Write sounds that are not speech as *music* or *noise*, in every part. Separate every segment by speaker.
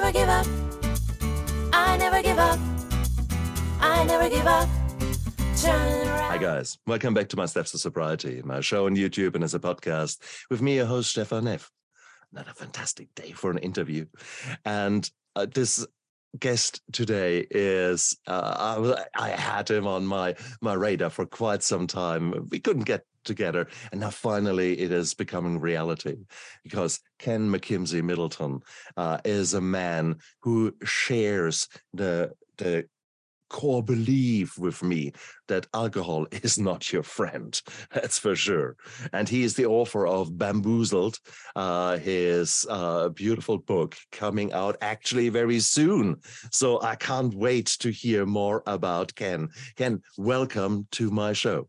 Speaker 1: never give up. I never give up. I never give up.
Speaker 2: Hi, guys. Welcome back to my Steps to Sobriety, my show on YouTube and as a podcast with me, your host, Stefan Neff. Another fantastic day for an interview. And uh, this guest today is, uh, I, I had him on my, my radar for quite some time. We couldn't get together. And now finally it is becoming reality because Ken McKimsey Middleton uh, is a man who shares the, the core belief with me that alcohol *laughs* is not your friend. That's for sure. And he is the author of Bamboozled, uh, his uh, beautiful book coming out actually very soon. So I can't wait to hear more about Ken. Ken, welcome to my show.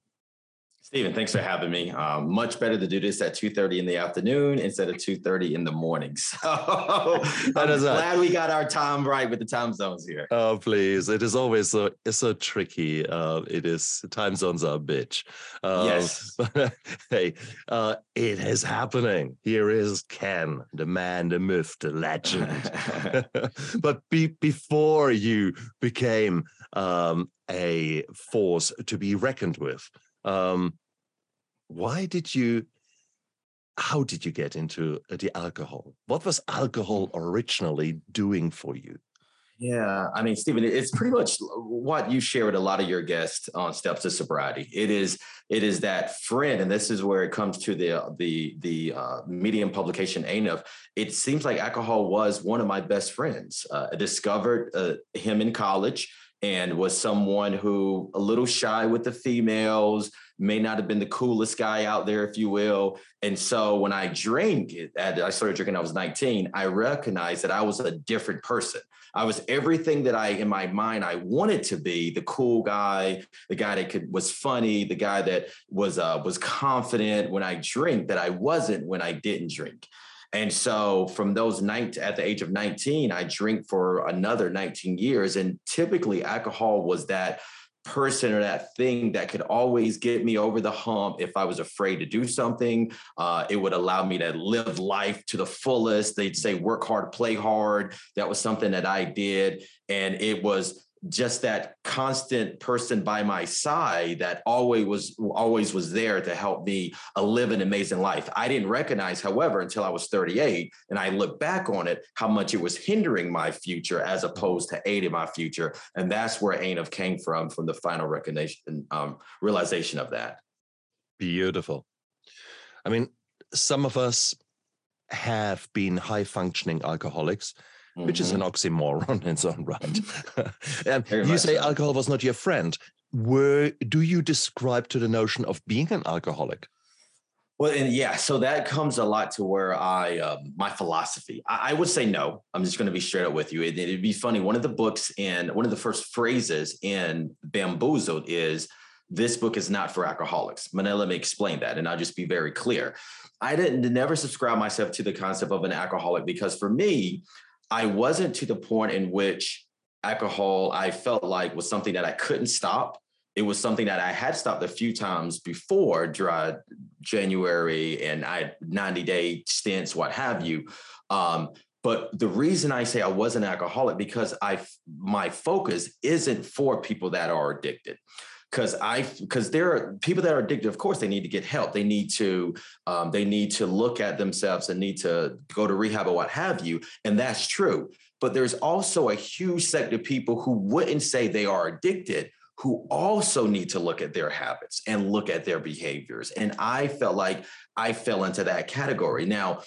Speaker 3: Stephen, thanks for having me. Um, much better to do this at 2.30 in the afternoon instead of 2.30 in the morning. *laughs* So I'm glad we got our time right with the time zones here.
Speaker 2: Oh, please. It is always so it's so tricky. Uh, it is time zones are a bitch. Uh,
Speaker 3: yes. *laughs*
Speaker 2: But hey, uh, it is happening. Here is Ken, the man, the myth, the legend. *laughs* but be, before you became um, a force to be reckoned with, um, why did you how did you get into uh, the alcohol what was alcohol originally doing for you
Speaker 3: yeah, I mean, Stephen, it's pretty much what you share with a lot of your guests on Steps to Sobriety. It is it is that friend, and this is where it comes to the the the uh, medium publication ANF. It seems like alcohol was one of my best friends. Uh, I discovered uh, him in college and was someone who a little shy with the females may not have been the coolest guy out there, if you will. And so when I drank, I started drinking, I was 19, I recognized that I was a different person. I was everything that I, in my mind, I wanted to be the cool guy, the guy that could was funny, the guy that was uh, was confident when I drink that I wasn't when I didn't drink. And so from those night at the age of 19, I drink for another 19 years. And typically alcohol was that person or that thing that could always get me over the hump if I was afraid to do something. Uh, it would allow me to live life to the fullest. They'd say, work hard, play hard. That was something that I did. And it was just that constant person by my side that always was always was there to help me uh, live an amazing life. I didn't recognize, however, until I was 38, and I look back on it, how much it was hindering my future as opposed to aiding my future. And that's where ANF came from, from the final recognition, um, realization of that.
Speaker 2: Beautiful. I mean, some of us have been high functioning alcoholics mm-hmm. which is an mm-hmm. oxymoron in its own right. and you say alcohol was not your friend. Were do you describe to the notion of being an alcoholic?
Speaker 3: Well, and yeah, so that comes a lot to where I, um, my philosophy. I, I, would say no. I'm just going to be straight up with you. It, it'd be funny. One of the books and one of the first phrases in Bamboozled is, "This book is not for alcoholics." Manila, let me explain that, and I'll just be very clear. I didn't never subscribe myself to the concept of an alcoholic because for me, I wasn't to the point in which alcohol I felt like was something that I couldn't stop. It was something that I had stopped a few times before dry January and I had 90 day stints, what have you. Um, but the reason I say I was an alcoholic because I my focus isn't for people that are addicted because I because there are people that are addicted. Of course, they need to get help. They need to um, they need to look at themselves and need to go to rehab or what have you. And that's true. But there's also a huge sector of people who wouldn't say they are addicted, who also need to look at their habits and look at their behaviors. And I felt like I fell into that category. Now,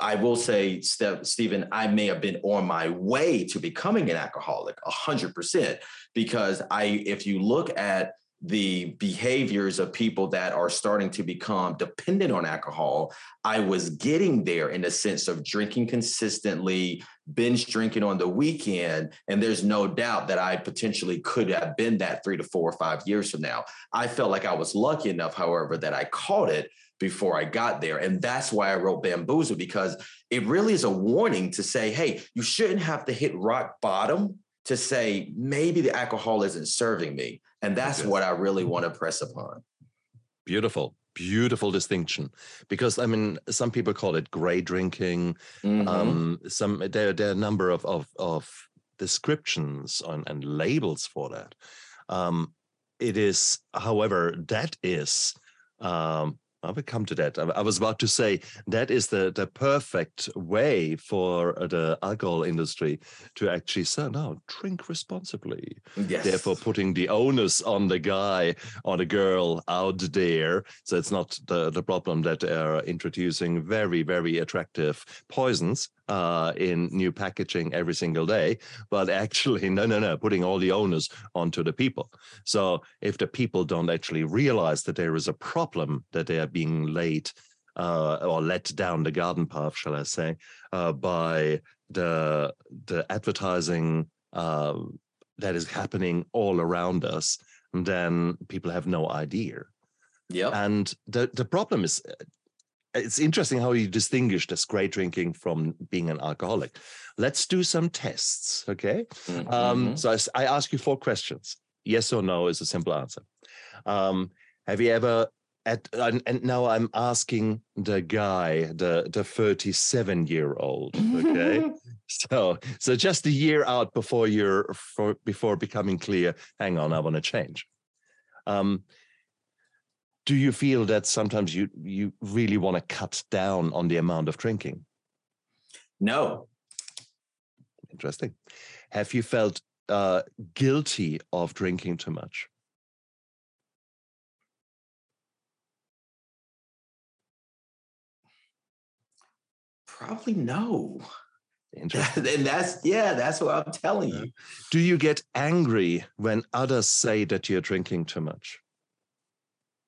Speaker 3: I will say, Stephen, I may have been on my way to becoming an alcoholic, hundred percent, because I, if you look at the behaviors of people that are starting to become dependent on alcohol, I was getting there in the sense of drinking consistently, binge drinking on the weekend. And there's no doubt that I potentially could have been that three to four or five years from now. I felt like I was lucky enough, however, that I caught it before I got there. And that's why I wrote Bamboozle, because it really is a warning to say, hey, you shouldn't have to hit rock bottom to say, maybe the alcohol isn't serving me. And that's what I really want to press upon.
Speaker 2: Beautiful. beautiful distinction because I mean, some people call it gray drinking.
Speaker 3: Mhm.
Speaker 2: Um, some there there are a number of of of descriptions on, and labels for that. Um, it is, however, that is. Um, I will come to that. I, was about to say that is the the perfect way for uh, the alcohol industry to actually say, no, drink responsibly
Speaker 3: yes.
Speaker 2: therefore putting the onus on the guy or the girl out there so it's not the, the problem that they're introducing very very attractive poisons uh, in new packaging every single day but actually *laughs* no no no putting all the onus onto the people so if the people don't actually realize that there is a problem that they are being laid uh, or let down the garden path shall i say uh, by the the advertising uh, that is happening all around us, then people have no idea.
Speaker 3: Yeah,
Speaker 2: And the, the problem is, it's interesting how you distinguish this great drinking from being an alcoholic. Let's do some tests, okay? Um,
Speaker 3: Mhm.
Speaker 2: so I ask you four questions. Yes or no is a simple answer. Um, have you ever at and, and now I'm asking the guy, the the 37 year old, okay? *laughs* So, so just a year out before you're for, before becoming clear. Hang on, I want to change. Um, do you feel that sometimes you you really want to cut down on the amount of drinking?
Speaker 3: no.
Speaker 2: Interesting. Have you felt uh, guilty of drinking too much?
Speaker 3: Probably no.
Speaker 2: Interesting. *laughs*
Speaker 3: and that's yeah, that's what I'm telling you.
Speaker 2: Do you get angry when others say that you're drinking too much?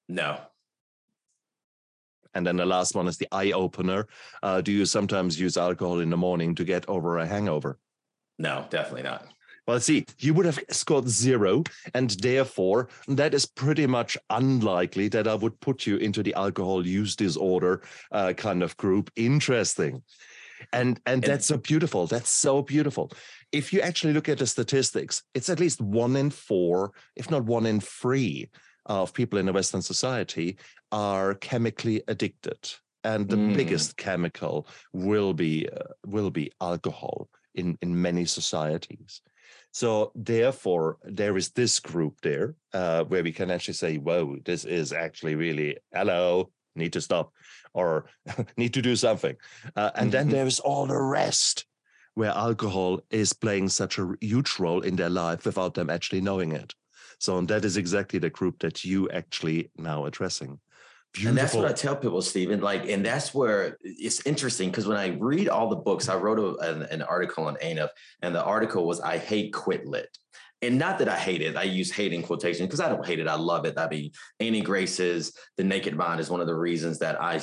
Speaker 3: No.
Speaker 2: And then the last one is the eye opener. Uh, do you sometimes use alcohol in the morning to get over a hangover?
Speaker 3: No, definitely not.
Speaker 2: Well, see, you would have scored zero, and therefore that is pretty much unlikely that I would put you into the alcohol use disorder uh, kind of group. Interesting, and and
Speaker 3: And-
Speaker 2: that's so beautiful. That's so beautiful. If you actually look at the statistics, it's at least one in four, if not one in three, of people in a Western society are chemically addicted, and the
Speaker 3: Mm.
Speaker 2: biggest chemical will be uh, will be alcohol in in many societies. So therefore, there is this group there uh, where we can actually say, "Whoa, this is actually really hello, need to stop, or *laughs* need to do something." Uh, and then
Speaker 3: Mhm.
Speaker 2: there is all the rest, where alcohol is playing such a huge role in their life without them actually knowing it. So and that is exactly the group that you actually now addressing.
Speaker 3: And that's what I tell people, Stephen. Like, and that's where it's interesting because when I read all the books, I wrote a, an, an article on ANF, and the article was "I hate quit lit." And not that I hate it, I use hate in quotation because I don't hate it. I love it. I mean, Annie Grace's The Naked Mind is one of the reasons that I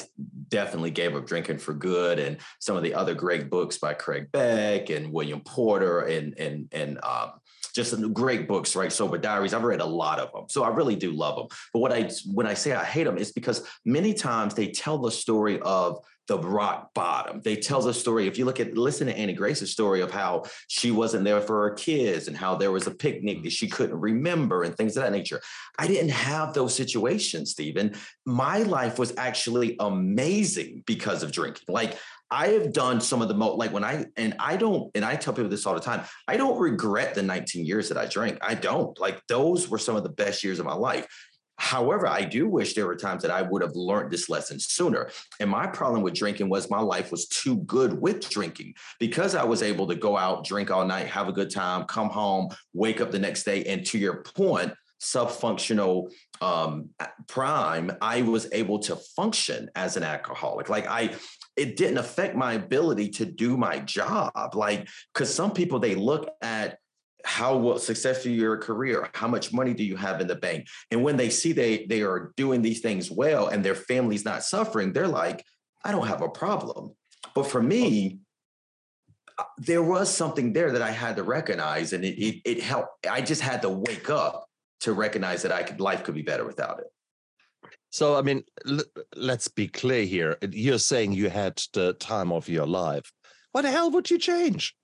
Speaker 3: definitely gave up drinking for good. And some of the other great books by Craig Beck and William Porter and and and um, just some great books, right? Sober Diaries. I've read a lot of them, so I really do love them. But what I when I say I hate them, is because many times they tell the story of the rock bottom. They tell the story. If you look at listen to Annie Grace's story of how she wasn't there for her kids and how there was a picnic that she couldn't remember and things of that nature. I didn't have those situations, Stephen. My life was actually amazing because of drinking. Like I have done some of the most like when I and I don't and I tell people this all the time. I don't regret the 19 years that I drank. I don't. Like those were some of the best years of my life. However, I do wish there were times that I would have learned this lesson sooner. And my problem with drinking was my life was too good with drinking because I was able to go out, drink all night, have a good time, come home, wake up the next day. And to your point, subfunctional um, prime, I was able to function as an alcoholic. Like I, it didn't affect my ability to do my job. Like, because some people they look at how successful your career, how much money do you have in the bank, and when they see they they are doing these things well and their family's not suffering, they're like, I don't have a problem. But for me, uh, there was something there that I had to recognize, and it it, it helped. I just had to wake up to recognize that I could life could be better without it.
Speaker 2: So, I mean, l- let's be clear here. You're saying you had the time of your life. What the hell would you change?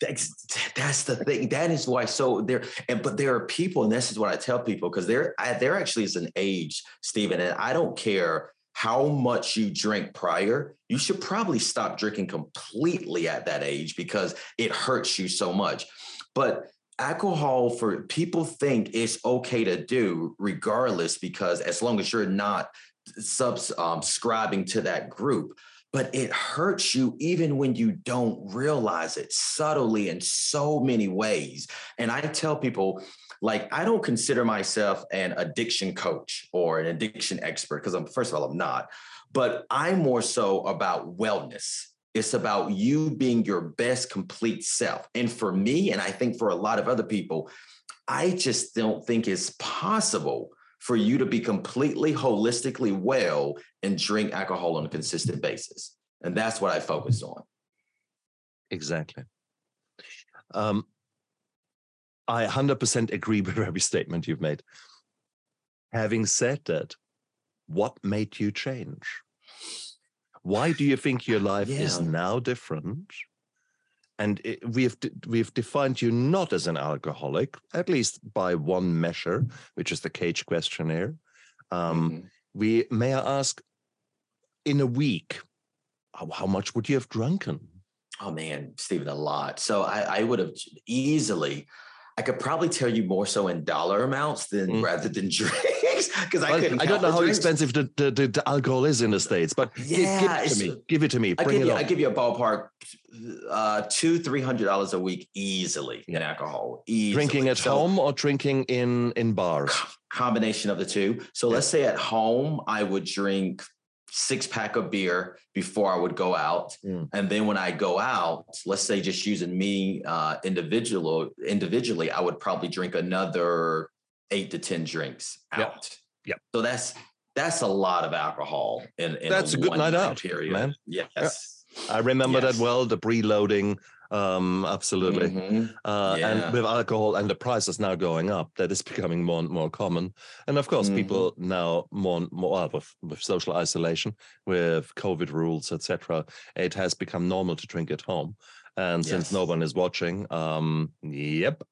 Speaker 3: That's that's the thing. That is why. So there, and but there are people, and this is what I tell people because there, I, there actually is an age, Stephen, and I don't care how much you drink prior. You should probably stop drinking completely at that age because it hurts you so much. But alcohol for people think it's okay to do regardless because as long as you're not subscribing um, to that group but it hurts you even when you don't realize it subtly in so many ways. And I tell people, like, I don't consider myself an addiction coach or an addiction expert because I'm, first of all, I'm not, but I'm more so about wellness. It's about you being your best complete self. And for me, and I think for a lot of other people, I just don't think it's possible for you to be completely holistically well and drink alcohol on a consistent basis. And that's what I focus on.
Speaker 2: Exactly. Um, I 100% agree with every statement you've made. Having said that, what made you change? Why do you think your life yeah. is now different and it, we have we have defined you not as an alcoholic, at least by one measure, which is the Cage questionnaire. Um, mm-hmm. We may I ask, in a week, how, how, much would you have drunken?
Speaker 3: Oh man, Stephen, a lot. So I, I would have easily. I could probably tell you more so in dollar amounts than mm. rather than *laughs* drinks because I couldn't.
Speaker 2: I don't know how drinks. expensive the, the, the, alcohol is in the states, but yeah, give, give it to me. Give it to me. Bring
Speaker 3: I give,
Speaker 2: it
Speaker 3: you, I give you a ballpark uh, two, three hundred dollars a week easily in alcohol. Easily.
Speaker 2: Drinking at so, home or drinking in in bars?
Speaker 3: Combination of the two. So yeah. let's say at home, I would drink six pack of beer before I would go out, mm. and then when I go out, let's say just using me uh, individual individually, I would probably drink another eight to ten drinks out.
Speaker 2: Yeah.
Speaker 3: So that's that's a lot of alcohol in, in
Speaker 2: that's a, a good night out period. Man.
Speaker 3: Yes.
Speaker 2: I remember yes. that well. The preloading, um, absolutely. Mm-hmm. Uh, yeah. And with alcohol and the prices now going up, that is *laughs* becoming more and more common. And of course, mm-hmm. people now more and more well, with, with social isolation, with COVID rules, etc. It has become normal to drink at home. And yes. since no one is watching, um, yep,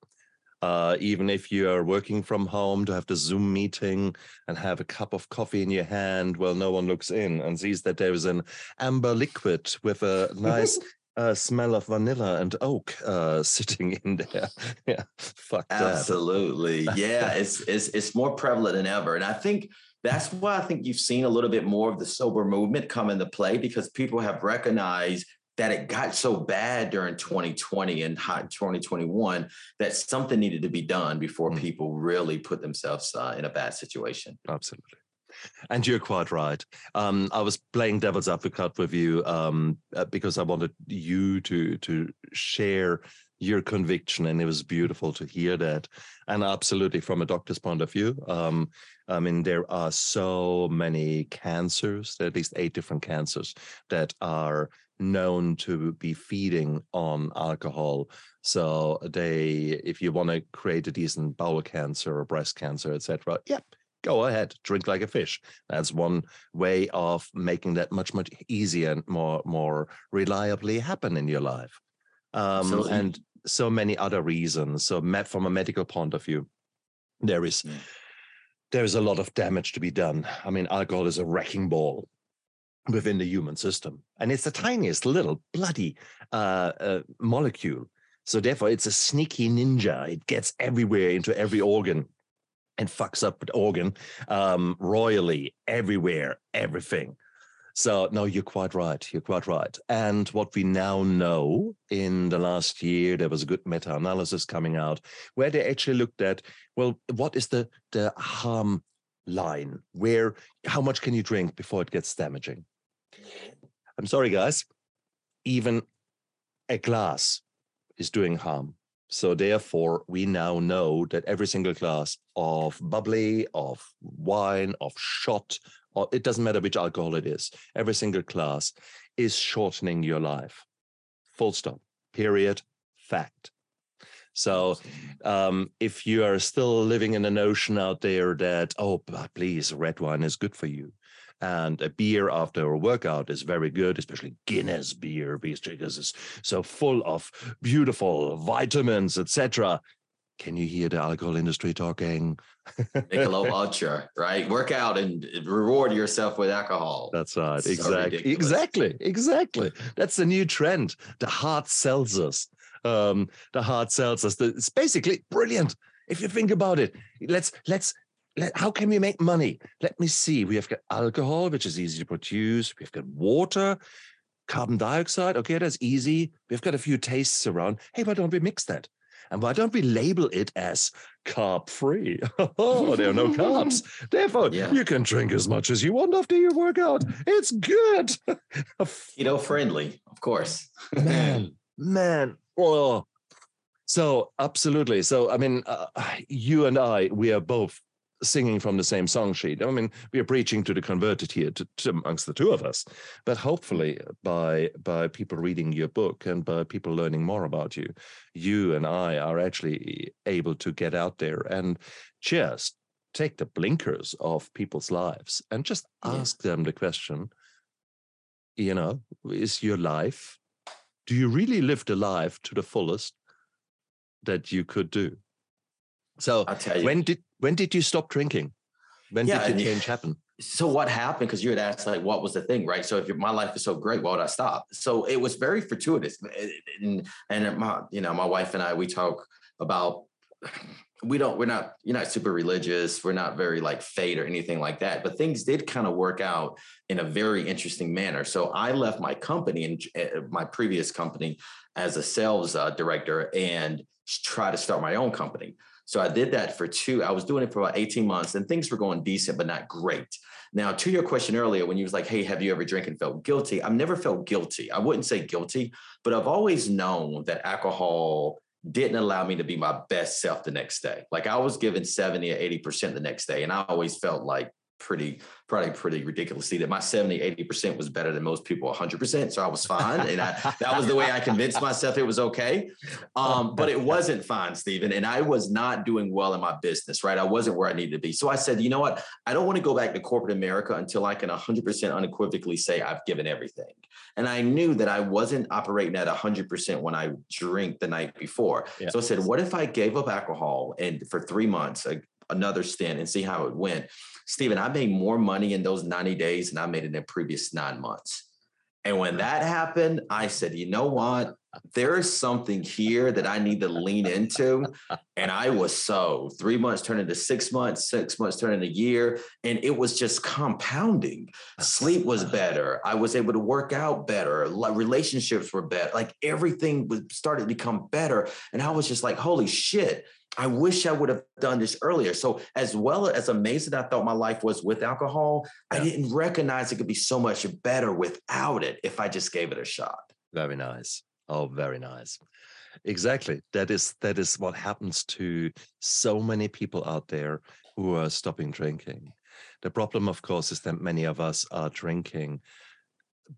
Speaker 2: uh, even if you're working from home to have the Zoom meeting and have a cup of coffee in your hand, well, no one looks in and sees that there is an amber liquid with a nice *laughs* uh, smell of vanilla and oak uh, *laughs* sitting in there. *laughs* yeah, fuck
Speaker 3: Absolutely. yeah, it's, it's it's more prevalent than ever, and I think that's why I think you've seen a little bit more of the sober movement come into play because people have recognized that it got so bad during 2020 and hot 2021 that something needed to be done before mm. people really put themselves uh, in a bad situation.
Speaker 2: Absolutely. And you're quite right. Um, I was playing devil's advocate with you um, uh, because I wanted you to to share your conviction, and it was beautiful to hear that. And absolutely, from a doctor's point of view, um, I mean, there are so many cancers, at least eight different cancers that are known to be feeding on alcohol. So they, if you want to create a decent bowel cancer or breast cancer, etc., yep, go ahead, drink like a fish. That's one way of making that much much easier and more more reliably happen in your life. Um, and so many other reasons. So, from a medical point of view, there is. Yeah. There is a lot of damage to be done. I mean, alcohol is a wrecking ball within the human system. And it's the tiniest little bloody uh, uh, molecule. So therefore, it's a sneaky ninja. It gets everywhere into every organ and fucks up the organ um, royally, everywhere, everything. So no, you're quite right. You're quite right. And what we now know in the last year, there was a good meta-analysis coming out where they actually looked at, well, what is the the harm line? Where how much can you drink before it gets damaging? I'm sorry, guys, even a glass is doing harm. So therefore, we now know that every single glass of bubbly, of wine, of shot, or it doesn't matter which alcohol it is, every single class is shortening your life. Full stop. Period. Fact. So um, if you are still living in a notion out there that, oh, please, red wine is good for you, And a beer after a workout is very good, especially Guinness beer, because it's so full of beautiful vitamins, etc. Can you hear the alcohol industry talking?
Speaker 3: Michelob *laughs* Ultra, right? Work out and reward yourself with alcohol.
Speaker 2: That's right. So exactly. Ridiculous. Exactly. Exactly. That's the new trend. The hard seltzers. Um, the heart hard seltzers. It's basically brilliant if you think about it. Let's let's let, how can we make money? Let me see. We have got alcohol, which is easy to produce. We've got water, carbon dioxide. Okay, that's easy. We've got a few tastes around. Hey, why don't we mix that? And why don't we label it as carb free? *laughs* oh, there are no carbs. *laughs* Therefore, yeah. you can drink as much as you want after your workout. It's good. *laughs*
Speaker 3: Keto friendly, of course.
Speaker 2: man, man. Oh. So, absolutely. So, I mean, uh, you and I, we are both singing from the same song sheet. I mean, we are preaching to the converted here, to, to amongst the two of us. But hopefully, by by people reading your book and by people learning more about you, you and I are actually able to get out there and just take the blinkers of people's lives and just ask yeah. them the question. You know, is your life? Do you really live the life to the fullest that you could do? So when did when did you stop drinking? When yeah, did the change happen?
Speaker 3: So what happened? Because you had asked like, what was the thing, right? So if my life is so great, why would I stop? So it was very fortuitous, and and my you know my wife and I we talk about we don't we're not you're not super religious we're not very like fate or anything like that but things did kind of work out in a very interesting manner so i left my company and uh, my previous company as a sales uh, director and try to start my own company so I did that for two. I was doing it for about 18 months and things were going decent, but not great. Now, to your question earlier, when you was like, hey, have you ever drank and felt guilty? I've never felt guilty. I wouldn't say guilty, but I've always known that alcohol didn't allow me to be my best self the next day. Like I was given 70 or 80% the next day. And I always felt like pretty probably pretty ridiculous see that my 70 80% was better than most people 100% so i was fine and I, that was the way i convinced myself it was okay. Um, but it wasn't fine stephen and i was not doing well in my business right? I wasn't where i needed to be. So i said you know what? I don't want to go back to corporate america until i can 100% unequivocally say i've given everything. And i knew that i wasn't operating at 100% when i drink the night before. Yeah. so i said what if i gave up alcohol and for three months another stint and see how it went Stephen, I made more money in those 90 days than I made in the previous nine months. And when that happened, I said, you know what? There is something here that I need to lean into. And I was so three months turned into six months, six months turned into a year. And it was just compounding. Sleep was better. I was able to work out better. Relationships were better. Like everything was started to become better. And I was just like, holy shit I wish I would have done this earlier. So, as well as amazing I thought my life was with alcohol, yeah. I didn't recognize it could be so much better without it if I just gave it a shot.
Speaker 2: Very nice. Oh, very nice. Exactly. That is that is what happens to so many people out there who are stopping drinking. The problem, of course, is that many of us are drinking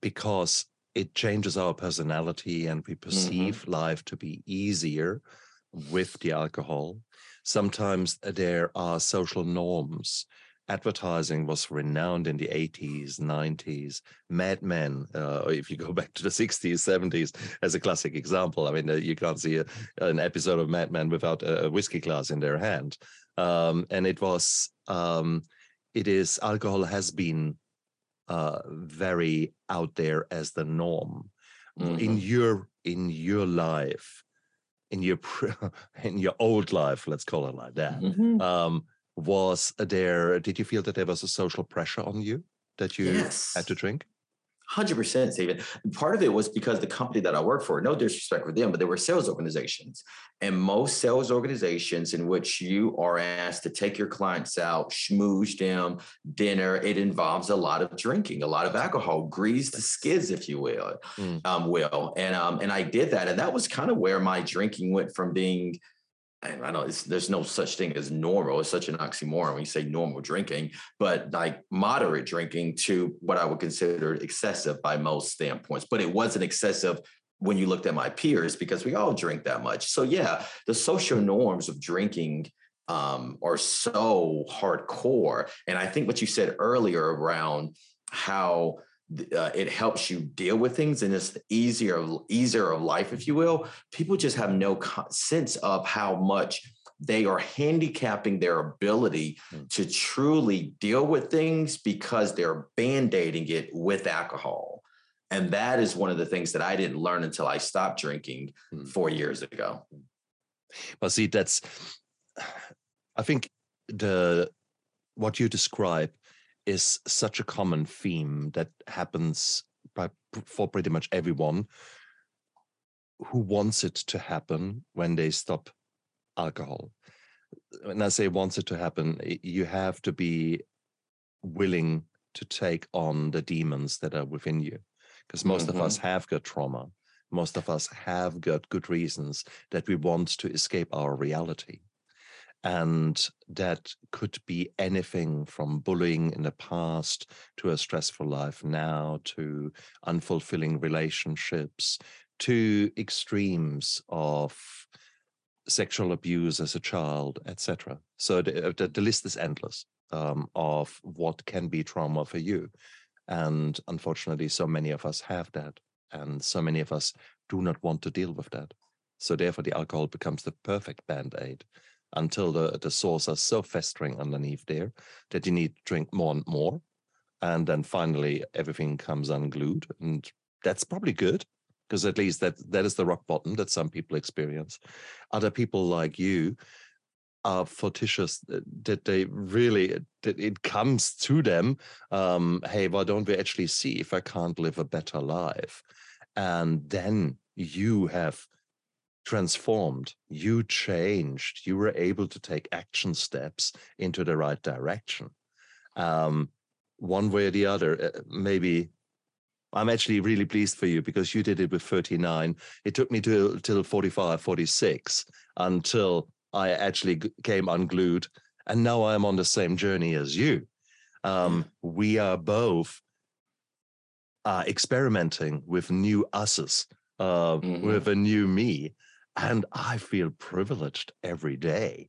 Speaker 2: because it changes our personality and we mm-hmm. perceive mm-hmm. life to be easier with the alcohol. Sometimes there are social norms. Advertising was renowned in the 80s, 90s. Mad Men, uh, if you go *laughs* back to the 60s, 70s, as a classic example. I mean, uh, you can't see a, an episode of Mad Men without a, a whiskey glass in their hand. Um, and it was, um, it is, alcohol has been uh, very out there as the norm. Mm-hmm. In your in your life, in your *laughs* in your old life, let's call it like that, mm-hmm. um, was there? Did you feel that there was a social pressure on you that you yes. had to drink?
Speaker 3: Hundred percent, Stephen. Part of it was because the company that I work for, no disrespect for them, but they were sales organizations, and most sales organizations in which you are asked to take your clients out, schmooze them, dinner, it involves a lot of drinking, a lot of alcohol, grease the skids, if you will, mm. um, will, and um, and I did that, and that was kind of where my drinking went from being I know there's no such thing as normal. It's such an oxymoron when you say normal drinking, but like moderate drinking to what I would consider excessive by most standpoints. But it wasn't excessive when you looked at my peers because we all drink that much. So yeah, the social norms of drinking um, are so hardcore. And I think what you said earlier around how uh, it helps you deal with things and it's easier easier of life if you will people just have no sense of how much they are handicapping their ability mm. to truly deal with things because they're band-aiding it with alcohol and that is one of the things that i didn't learn until i stopped drinking mm. four years ago
Speaker 2: but see that's i think the what you describe is such a common theme that happens by, for pretty much everyone who wants it to happen when they stop alcohol. When I say wants it to happen, you have to be willing to take on the demons that are within you. Because most mm-hmm. of us mm-hmm. have got trauma. Most of us have got good reasons that we want to escape our reality. And that could be anything from bullying in the past to a stressful life now to unfulfilling relationships to extremes of sexual abuse as a child, etc. So the, uh, the, the, list is endless um, of what can be trauma for you. And unfortunately, so many of us have that. And so many of us do not want to deal with that. So therefore, the alcohol becomes the perfect band aid until the, the sores are so festering underneath there that you need to drink more and more. And then finally, everything comes unglued. And that's probably good because at least that, that is the rock bottom that some people experience. Other people like you are fortitious uh, that they really that it comes to them um hey why don't we actually see if i can't live a better life and then you have transformed, you changed, you were able to take action steps into the right direction. Um, one way or the other, uh, maybe I'm actually really pleased for you because you did it with 39. It took me to till 45, 46 until I actually came unglued. And now I'm on the same journey as you. Um, we are both uh, experimenting with new us's, uh, mm-hmm. with a new me. And I feel privileged every day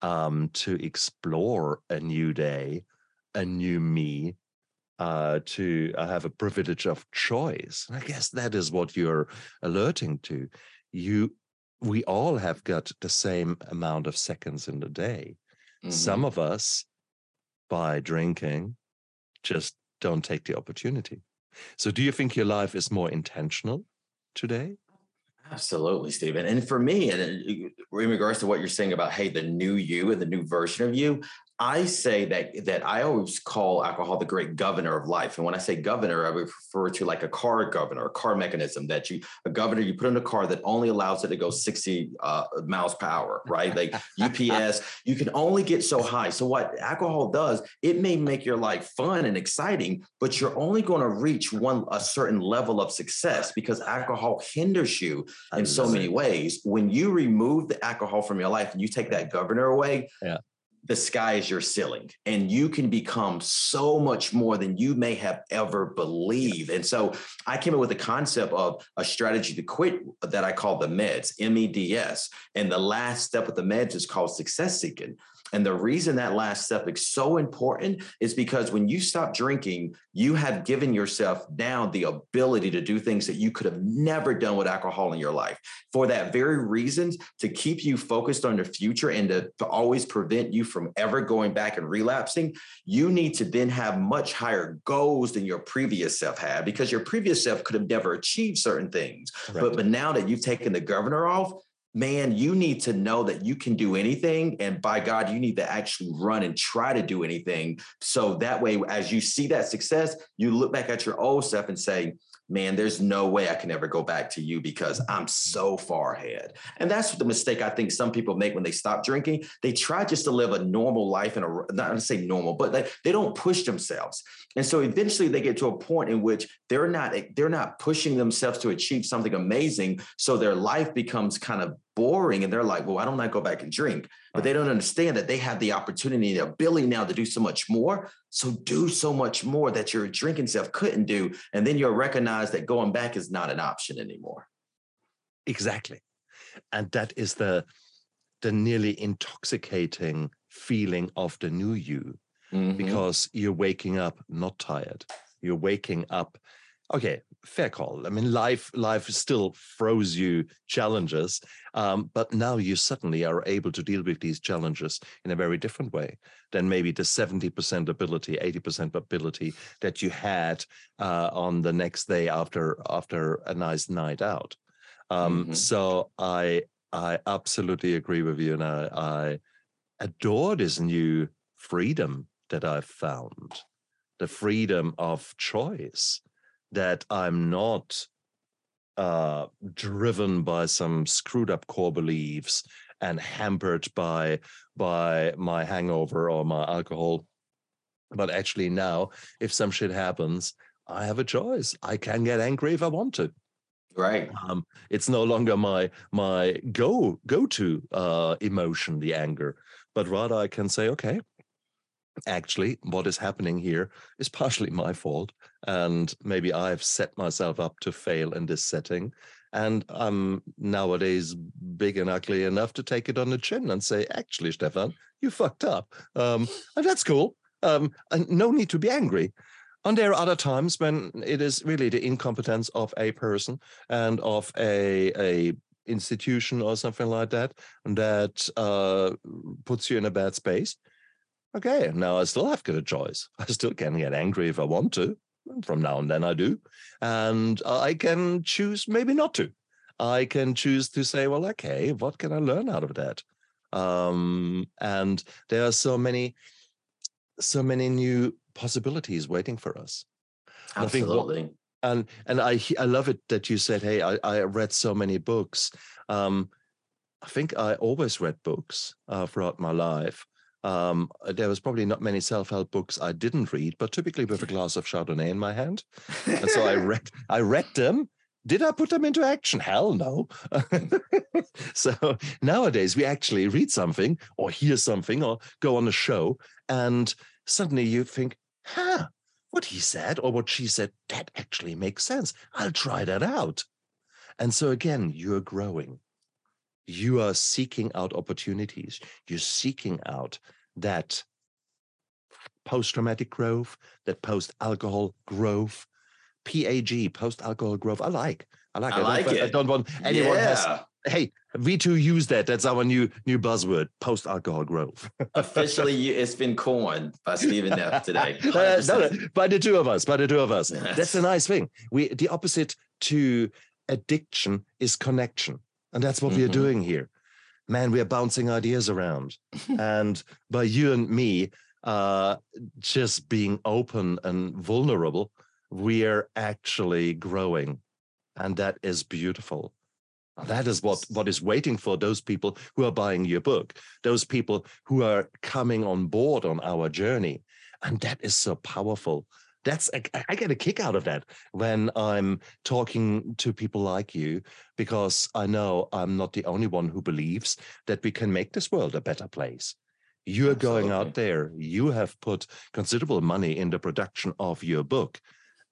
Speaker 2: um, to explore a new day, a new me, uh, to uh, have a privilege of choice. And I guess that is what you're alerting to. You, we all have got the same amount of seconds in the day. Mm-hmm. Some of us, by drinking, just don't take the opportunity. So, do you think your life is more intentional today?
Speaker 3: Absolutely, Stephen. And for me, and uh, in regards to what you're saying about, hey, the new you and the new version of you, I say that that I always call alcohol the great governor of life. And when I say governor, I refer to like a car governor, a car mechanism that you a governor you put in a car that only allows it to go 60 uh, miles per hour, right? Like UPS, *laughs* you can only get so high. So what alcohol does, it may make your life fun and exciting, but you're only going to reach one a certain level of success because alcohol hinders you in so many ways. When you remove the alcohol from your life and you take that governor away, yeah the sky is your ceiling and you can become so much more than you may have ever believed. And so I came up with the concept of a strategy to quit that I call the MEDS, M E D S. And the last step of the MEDS is called success seeking. And the reason that last step is so important is because when you stop drinking, you have given yourself now the ability to do things that you could have never done with alcohol in your life. For that very reason, to keep you focused on the future and to, to always prevent you from ever going back and relapsing, you need to then have much higher goals than your previous self had because your previous self could have never achieved certain things. But, but now that you've taken the governor off, man, you need to know that you can do anything. And by God, you need to actually run and try to do anything. So that way, as you see that success, you look back at your old stuff and say, man, there's no way I can ever go back to you because I'm so far ahead. And that's the mistake I think some people make when they stop drinking. They try just to live a normal life and not to say normal, but they, they don't push themselves. And so eventually they get to a point in which they're not they're not pushing themselves to achieve something amazing. So their life becomes kind of boring and they're like, well, why don't I go back and drink? But they don't understand that they have the opportunity, the ability now to do so much more. So do so much more that your drinking self couldn't do. And then you'll recognize that going back is not an option anymore.
Speaker 2: Exactly. And that is the the nearly intoxicating feeling of the new you
Speaker 3: Mhm.
Speaker 2: because you're waking up not tired. You're waking up. Okay, fair call. I mean, life life still throws you challenges, um, but now you suddenly are able to deal with these challenges in a very different way than maybe the seventy percent ability, eighty percent ability that you had uh, on the next day after after a nice night out. Um,
Speaker 3: Mhm.
Speaker 2: So I I absolutely agree with you, and I, I adore this new freedom that I've found, the freedom of choice, that I'm not uh, driven by some screwed up core beliefs and hampered by by my hangover or my alcohol. But actually now, if some shit happens, I have a choice. I can get angry if I want to
Speaker 3: Right.
Speaker 2: um, it's no longer my my go go to uh, emotion, the anger, but rather I can say, okay, actually, what is happening here is partially my fault, and maybe I've set myself up to fail in this setting, and I'm nowadays big and ugly enough to take it on the chin and say, actually, Stefan, you fucked up, um, and that's cool. Um, and no need to be angry. And there are other times when it is really the incompetence of a person and of a a institution or something like that that uh, puts you in a bad space. Okay, now I still have got a choice. *laughs* I still can get angry if I want to. From now and then I do, and I can choose maybe not to. I can choose to say, well, okay, what can I learn out of that? Um, and there are so many, so many new possibilities waiting for us. I think what-
Speaker 3: Absolutely.
Speaker 2: and and I I love it that you said, "Hey, I, I read so many books." Um, I think I always read books uh, throughout my life. Um, there was probably not many self help books I didn't read, but typically with a *laughs* glass of Chardonnay in my hand, and so I read *laughs* I read them. Did I put them into action? Hell no. *laughs* so nowadays we actually read something or hear something or go on a show, and suddenly you think, "Huh." what he said or what she said, that actually makes sense. I'll try that out. And so again, you're growing. You are seeking out opportunities. You're seeking out that post traumatic growth, that post alcohol growth, PAG, post alcohol growth. I like. I like.
Speaker 3: I like
Speaker 2: wa- I
Speaker 3: it.
Speaker 2: don't want anyone has. Hey, we too use that. That's our new new buzzword: post alcohol growth.
Speaker 3: Officially, you- it's been coined by Stephen Neff today. *laughs*
Speaker 2: Uh, no, no, by the two of us, by the two of us. *laughs* That's a nice thing. We the opposite to addiction is connection, and that's what we are
Speaker 3: Mhm.
Speaker 2: doing here. Man, we are bouncing ideas around, *laughs* and by you and me uh, just being open and vulnerable, we are actually growing, and that is beautiful. That is what what is waiting for those people who are buying your book, those people who are coming on board on our journey, and that is so powerful. That's I, I get a kick out of that when I'm talking to people like you because I know I'm not the only one who believes that we can make this world a better place. You're going out there. You have put considerable money in the production of your book,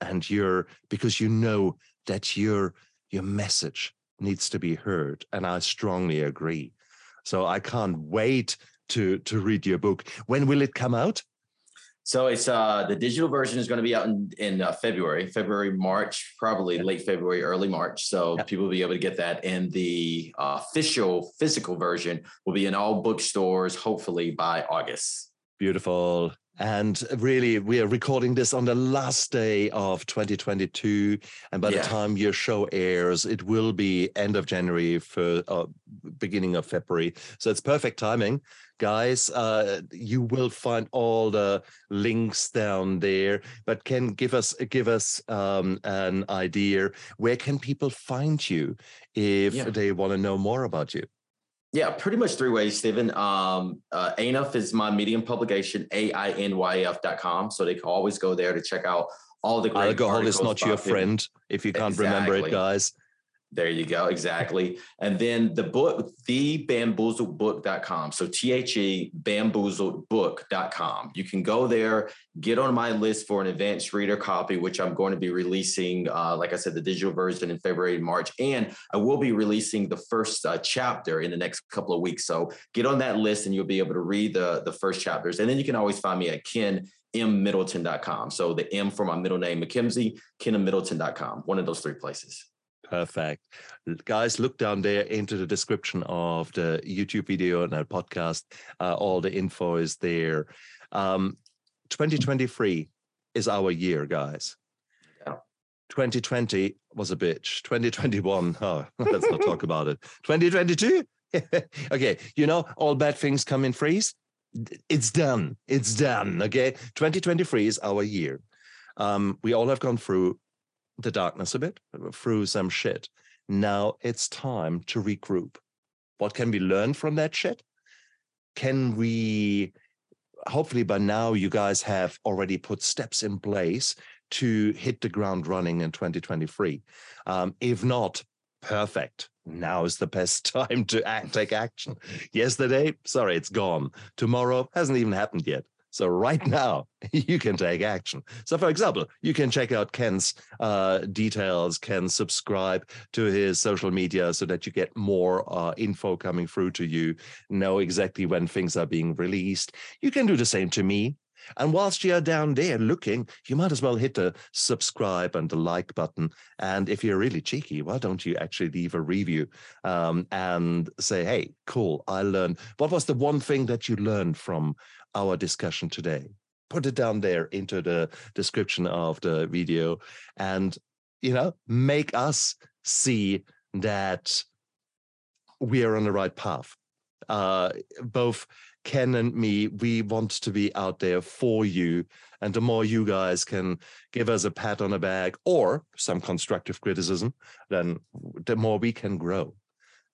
Speaker 2: and you're because you know that your your message needs to be heard, and I strongly agree. So I can't wait to to read your book. When will it come out?
Speaker 3: So it's uh the digital version is going to be out in in uh, February, February, March, probably
Speaker 2: Yeah.
Speaker 3: late February, early March. So
Speaker 2: Yeah.
Speaker 3: people will be able to get that, and the uh, official physical version will be in all bookstores hopefully by August.
Speaker 2: Beautiful. And really, we are recording this on the last day of 2022. And by
Speaker 3: Yeah.
Speaker 2: the time your show airs, it will be end of January for uh, beginning of February. So it's perfect timing. Guys, uh, you will find all the links down there. But can give us give us um, an idea where can people find you if
Speaker 3: Yeah.
Speaker 2: they want to know more about you?
Speaker 3: Yeah, pretty much three ways, Stephen. Um, uh, ANF is my medium publication, A-I-N-Y-F.com. So they can always go there to check out all the great
Speaker 2: Alcohol is not your friend if you can't remember it, guys.
Speaker 3: There you go. Exactly. and then the book, the thebamboozledbook.com. So T H E bamboozledbook.com. You can go there, get on my list for an advanced reader copy, which I'm going to be releasing, uh, like I said, the digital version in February and March. And I will be releasing the first uh, chapter in the next couple of weeks. So get on that list and you'll be able to read the, the first chapters. And then you can always find me at kenmmiddleton.com. So the M for my middle name, McKimsey, kenmmiddleton.com, one of those three places.
Speaker 2: Perfect. Guys, look down there into the description of the YouTube video and our podcast. Uh, all the info is there. Um, 2023 is our year, guys.
Speaker 3: Yeah.
Speaker 2: 2020 was a bitch. 2021, *laughs* oh, let's not talk about it. 2022? *laughs* okay, you know, all bad things come in freeze. It's done. It's done. Okay. 2023 is our year. Um, we all have gone through the darkness a bit, through some shit. Now it's time to regroup. What can we learn from that shit? Can we, hopefully by now, you guys have already put steps in place to hit the ground running in 2023. Um, if not, perfect. Now is the best *laughs* time to act, take action. Yesterday, sorry, it's gone. Tomorrow hasn't even happened yet. So right now, *laughs* you can take action. So, for example, you can check out Ken's uh, details, can subscribe to his social media so that you get more uh, info coming through to you, know exactly when things are being released. You can do the same to me. And whilst you're down there looking, you might as well hit the subscribe and the like button. And if you're really cheeky, why don't you actually leave a review um, and say, hey, cool, I learned. What was the one thing that you learned from our discussion today. Put it down there into the description of the video and, you know, make us see that we are on the right path. Uh, both Ken and me, we want to be out there for you. And the more you guys can give us a pat on the back or some constructive criticism, then the more we can grow.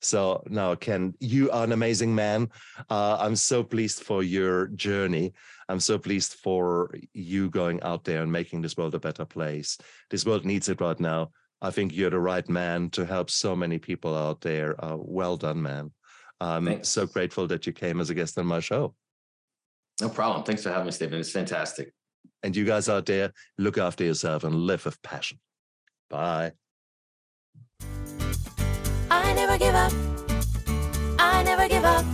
Speaker 2: So now, Ken, you are an amazing man. Uh, I'm so pleased for your journey. I'm so pleased for you going out there and making this world a better place. This world needs it right now. I think you're the right man to help so many people out there. Uh, well done, man. I'm Thanks. so grateful that you came as a guest on my show.
Speaker 3: No problem. Thanks for having me, Stephen. It's fantastic.
Speaker 2: And you guys out there, look after yourself and live with passion. Bye.
Speaker 1: I never give up. I never give up.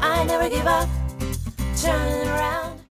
Speaker 1: I never give up. Turn around.